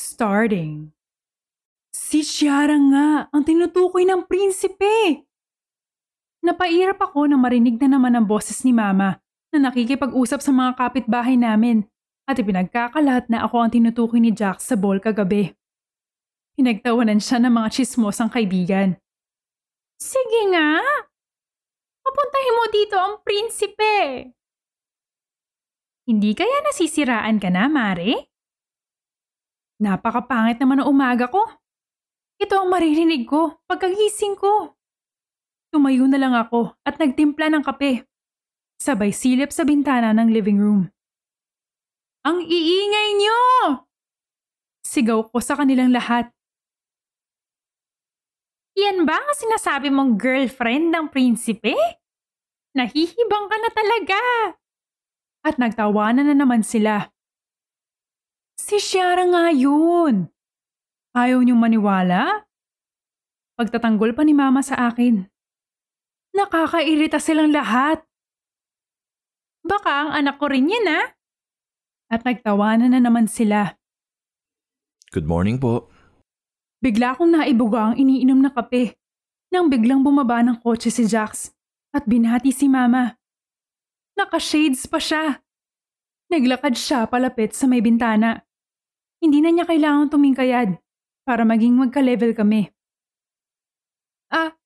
Starting Si Shiara nga ang tinutukoy ng prinsipe. Napairap ako na marinig na naman ang boses ni Mama na nakikipag-usap sa mga kapitbahay namin at ipinagkakalat na ako ang tinutukoy ni Jack sa ball kagabi. Pinagtawanan siya ng mga chismosang kaibigan. Sige nga! Papuntahin mo dito ang prinsipe! Hindi kaya nasisiraan ka na, Mare? Napakapangit naman ng umaga ko. Ito ang maririnig ko pagkagising ko. Tumayo na lang ako at nagtimpla ng kape. Sabay silip sa bintana ng living room. Ang iingay niyo! Sigaw ko sa kanilang lahat. Yan ba ang sinasabi mong girlfriend ng prinsipe? Nahihibang ka na talaga! At nagtawanan na naman sila. Si Shiara nga yun. Ayaw niyong maniwala? Pagtatanggol pa ni Mama sa akin. Nakakairita silang lahat. Baka ang anak ko rin yan ah. At nagtawanan na naman sila. Good morning po. Bigla akong naibuga ang iniinom na kape nang biglang bumaba ng kotse si Jax at binati si Mama. Naka-shades pa siya. Naglakad siya palapit sa may bintana. Hindi na niya kailangan tumingkayad para maging magka-level kami. Ah,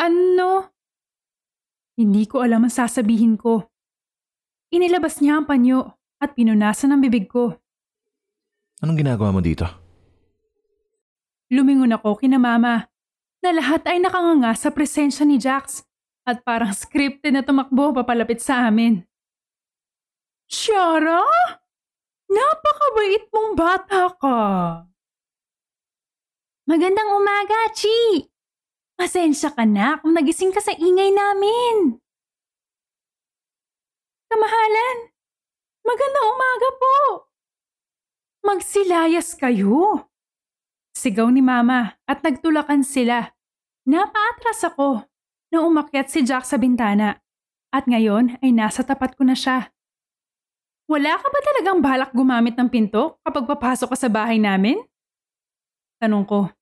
ano? Hindi ko alam ang sasabihin ko. Inilabas niya ang panyo at pinunasan ang bibig ko. Anong ginagawa mo dito? Lumingon ako kina mama na lahat ay nakanganga sa presensya ni Jax at parang scripted na tumakbo papalapit sa amin. Shara? Napakabait mong bata ka. Magandang umaga, Chi. Pasensya ka na kung nagising ka sa ingay namin. Kamahalan, magandang umaga po. Magsilayas kayo. Sigaw ni Mama at nagtulakan sila. Napaatras ako na umakyat si Jack sa bintana at ngayon ay nasa tapat ko na siya. Wala ka ba talagang balak gumamit ng pinto kapag papasok ka sa bahay namin? Tanong ko.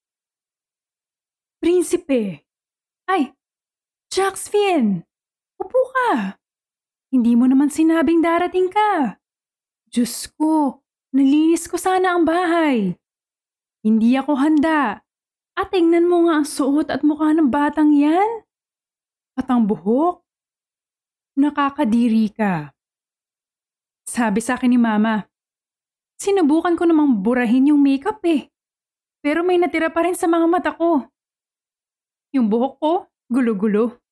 Prinsipe. Ay, Jacksfien. Upo ka. Hindi mo naman sinabing darating ka. Diyos ko, nalinis ko sana ang bahay. Hindi ako handa. At tingnan mo nga ang suot at mukha ng batang yan. At ang buhok. Nakakadiri ka. Sabi sa akin ni Mama, sinubukan ko namang burahin yung makeup eh. Pero may natira pa rin sa mga mata ko. Yung buhok ko, gulo-gulo.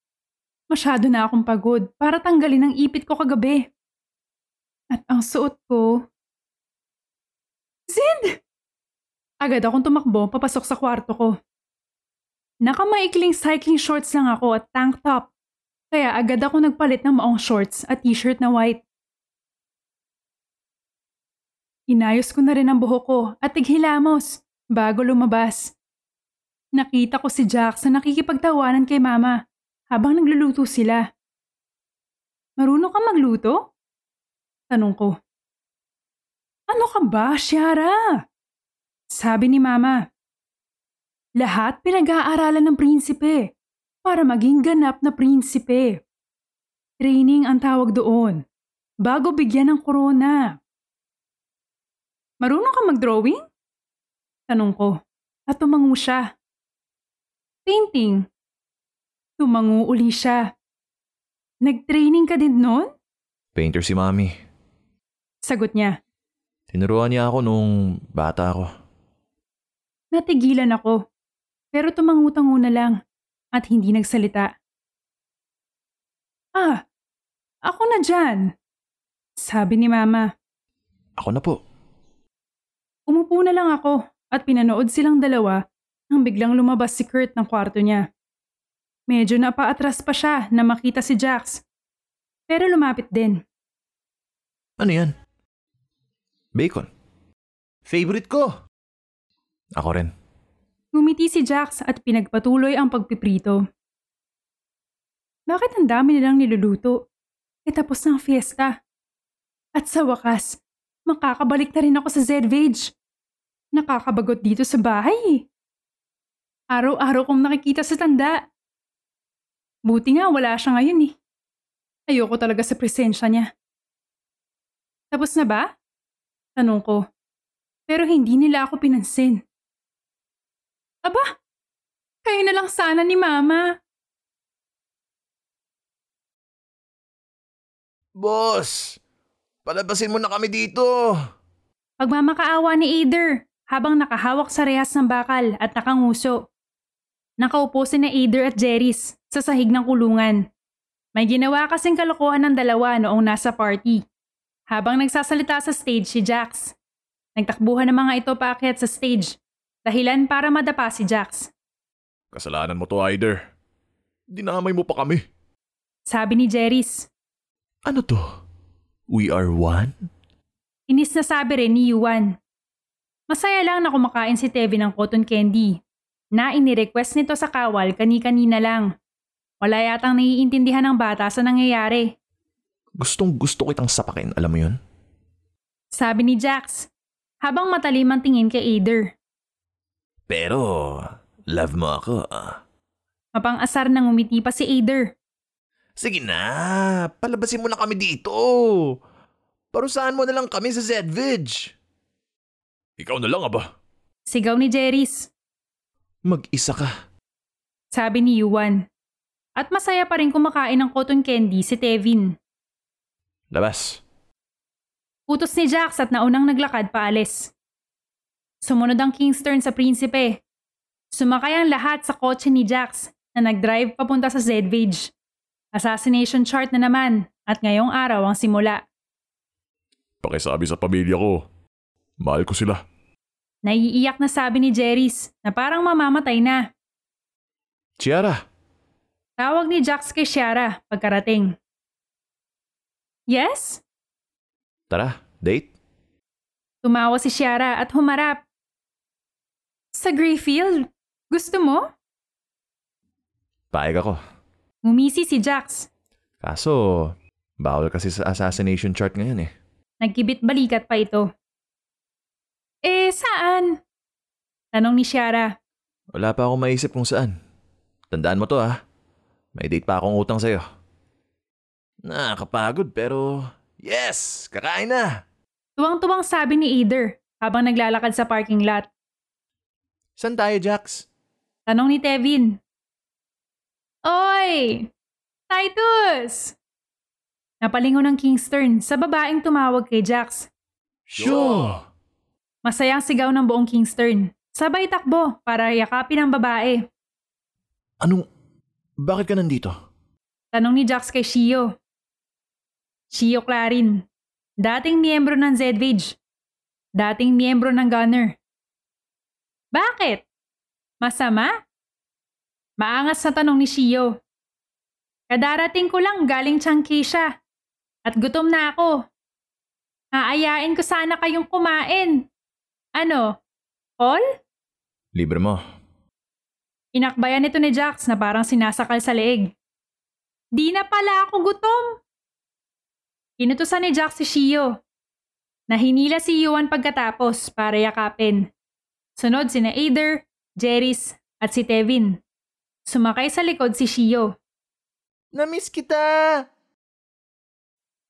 Masyado na akong pagod para tanggalin ang ipit ko kagabi. At ang suot ko... Zed! Agad akong tumakbo papasok sa kwarto ko. Nakamaikling cycling shorts lang ako at tank top. Kaya agad ako nagpalit ng maong shorts at t-shirt na white. Inayos ko na rin ang buhok ko at tighilamos bago lumabas. Nakita ko si Jax na nakikipagtawanan kay mama habang nagluluto sila. Marunong ka magluto? Tanong ko. Ano ka ba, Shiara? Sabi ni mama. Lahat pinag-aaralan ng prinsipe para maging ganap na prinsipe. Training ang tawag doon bago bigyan ng korona. Marunong ka mag-drawing? Tanong ko at tumango siya. Painting. Tumango uli siya. Nag-training ka din noon? Painter si Mami. Sagot niya. Tinuruan niya ako nung bata ako. Natigilan ako. Pero tumangutango na lang at hindi nagsalita. Ah, ako na dyan. Sabi ni Mama. Ako na po. Muna lang ako at pinanood silang dalawa nang biglang lumabas si Kurt ng kwarto niya. Medyo napaatras pa siya na makita si Jax. Pero lumapit din. Ano yan? Bacon. Favorite ko. Ako rin. Ngumiti si Jax at pinagpatuloy ang pagpiprito. Bakit ang dami nilang niluluto? E tapos na ang fiesta. At sa wakas, makakabalik na rin ako sa Zedvage. Nakakabagot dito sa bahay eh. Araw-araw kong nakikita sa tanda. Buti nga wala siya ngayon eh. Ayoko talaga sa presensya niya. Tapos na ba? Tanong ko. Pero hindi nila ako pinansin. Aba, kayo na lang sana ni Mama. Boss! Palabasin mo na kami dito! Pagmamakaawa ni Aider habang nakahawak sa rehas ng bakal at nakanguso. Nakaupo si na Aider at Jeris sa sahig ng kulungan. May ginawa kasing kalokohan ng dalawa noong nasa party. Habang nagsasalita sa stage si Jax. Nagtakbuhan ng mga ito paakyat sa stage. Dahilan para madapa si Jax. Kasalanan mo to, Aider. Dinamay mo pa kami. Sabi ni Jeris. Ano to? We are one? Inis na sabi rin ni Yuan. Masaya lang na kumakain si Tevi ng cotton candy na inirequest nito sa kawal kani-kanina lang. Wala yatang naiintindihan ng bata sa nangyayari. Gustong gusto kitang sapakin, alam mo yun? Sabi ni Jax, habang matalim ang tingin kay Aider. Pero, love mo ako ah. Mapang-asar nang umiti pa si Aider. Sige na, palabasin mo na kami dito. Parusahan mo na lang kami sa Zedvige. Ikaw na lang aba. Sigaw ni Jeris. Mag-isa ka. Sabi ni Yuan. At masaya pa rin kumakain ng cotton candy si Tevin. Labas. Utos ni Jax at naunang naglakad paalis. Sumunod ang Kingston sa prinsipe. Sumakay ang lahat sa kotse ni Jax na nag-drive papunta sa Zedvage. Assassination chart na naman at ngayong araw ang simula. Pakisabi sa pamilya ko. Mahal ko sila. Naiiyak na sabi ni Jeris na parang mamamatay na. Chiara, Tawag ni Jax kay Shiara pagkarating. Yes? tara, date? Tumawa si Shiara at humarap. Sa Greyfield? Gusto mo? Paeg ako. Ngumisi si Jax. Kaso, bawal kasi sa assassination chart ngayon eh. Nagkibit balikat pa ito. Eh, saan? Tanong ni Shiara. Wala pa akong maisip kung saan. Tandaan mo to ha. May date pa akong utang sa'yo. Nakakapagod pero yes! Kakain na! Tuwang-tuwang sabi ni Aider habang naglalakad sa parking lot. San tayo, Jax? Tanong ni Tevin. Oy! Titus! Napalingon ng Kingston sa babaeng tumawag kay Jax. Sure! Masayang sigaw ng buong Kingston. Sabay takbo para yakapin ang babae. Anong... Bakit ka nandito? Tanong ni Jax kay Shio. Shio Clarin. Dating miyembro ng Zedvage. Dating miyembro ng Gunner. Bakit? Masama? Maangas na tanong ni Shio. Kadarating ko lang galing Chankisha. At gutom na ako. Aayain ko sana kayong kumain. Ano? All? Libre mo. Inakbayan nito ni Jax na parang sinasakal sa leeg. Di na pala ako gutom. Inutusan ni Jax si Shio. Nahinila si Yuan pagkatapos para yakapin. Sunod sina Aider, Jeris at si Tevin. Sumakay sa likod si Shio. Namiss kita!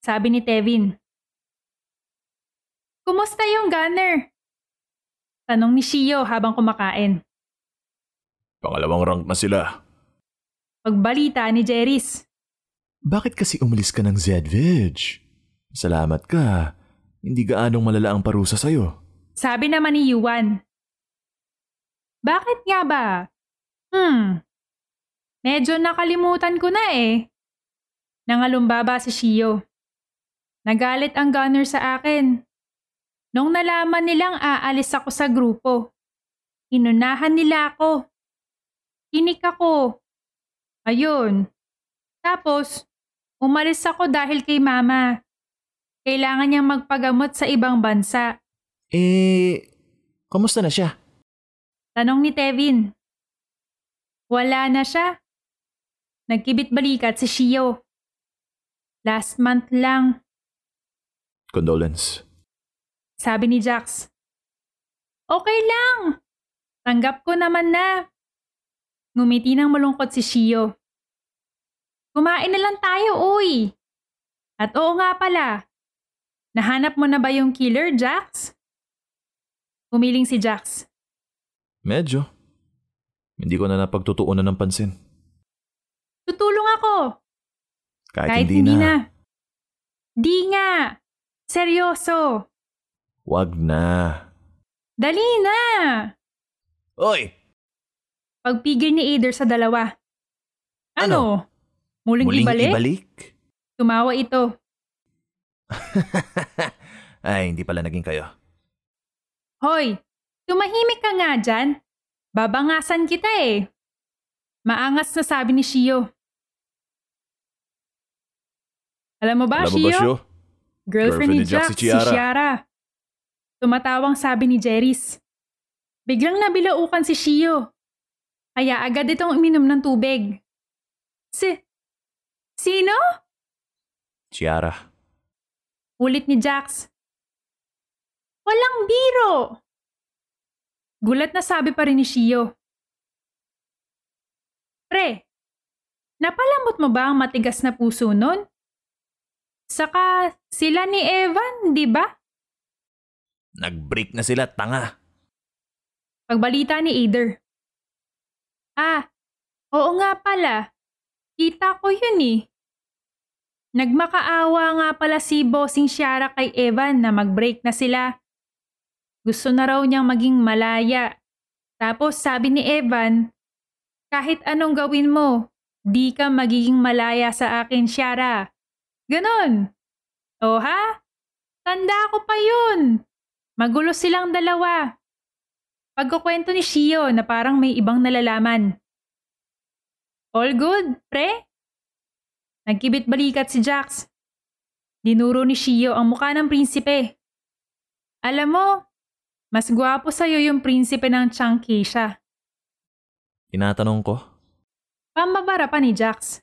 Sabi ni Tevin. Kumusta yung gunner? Tanong ni Shio habang kumakain. Pangalawang rank na sila. Pagbalita ni Jeris. Bakit kasi umalis ka ng Zedvige? Salamat ka. Hindi gaanong malala ang parusa sa'yo. Sabi naman ni Yuan. Bakit nga ba? Hmm. Medyo nakalimutan ko na eh. Nangalumbaba si Shio. Nagalit ang gunner sa akin. Nung nalaman nilang aalis ako sa grupo, inunahan nila ako. Kinik ako. Ayun. Tapos, umalis ako dahil kay mama. Kailangan niyang magpagamot sa ibang bansa. Eh, kamusta na siya? Tanong ni Tevin. Wala na siya. Nagkibit balikat si Shio. Last month lang, Condolence. Sabi ni Jax. Okay lang. Tanggap ko naman na. Ngumiti ng malungkot si Shio. Kumain na lang tayo, uy. At oo nga pala. Nahanap mo na ba yung killer, Jax? Umiling si Jax. Medyo. Hindi ko na napagtutuunan ng pansin. Tutulong ako. Kahit, hindi, na. Di nga. Seryoso. Wag na. Dali na. Oy! Pagpigil ni Ader sa dalawa. Ano? Muling, Muling ibalik? ibalik? Tumawa ito. Ay, hindi pala naging kayo. Hoy, tumahimik ka nga dyan. Babangasan kita eh. Maangas na sabi ni Shio. Alam mo ba, Alam mo ba, Shio? Shio? Girlfriend, ni Jax, si Ciara. Ciara. Tumatawang sabi ni Jeris. Biglang nabilaukan si Shio. Kaya agad itong uminom ng tubig. Si... Sino? Ciara. Ulit ni Jax. Walang biro! Gulat na sabi pa rin ni Shio. Pre, napalamot mo ba ang matigas na puso nun? Saka sila ni Evan, di ba? Nag-break na sila, tanga. Pagbalita ni Ader. Ah, oo nga pala. Kita ko yun eh. Nagmakaawa nga pala si Bossing Shara kay Evan na mag-break na sila. Gusto na raw niyang maging malaya. Tapos sabi ni Evan, kahit anong gawin mo, di ka magiging malaya sa akin, Shara. Ganon. O ha? Tanda ko pa yun. Magulo silang dalawa. Pagkukwento ni Shio na parang may ibang nalalaman. All good, pre? Nagkibit balikat si Jax. Dinuro ni Shio ang mukha ng prinsipe. Alam mo, mas gwapo sa'yo yung prinsipe ng Chankisha. Tinatanong ko. Pambabara pa ni Jax.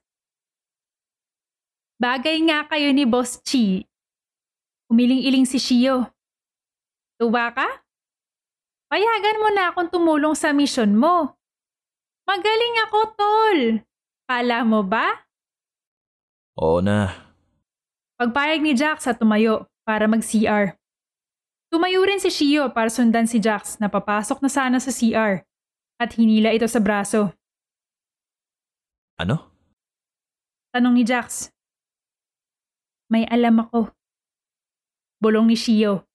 Bagay nga kayo ni Boss Chi. Umiling-iling si Shio. Tuwa ka? Payagan mo na akong tumulong sa misyon mo. Magaling ako, tol. Kala mo ba? Oo na. Pagpayag ni Jax sa tumayo para mag-CR. Tumayo rin si Shio para sundan si Jax na papasok na sana sa CR at hinila ito sa braso. Ano? Tanong ni Jax. May alam ako. Bulong ni Shio.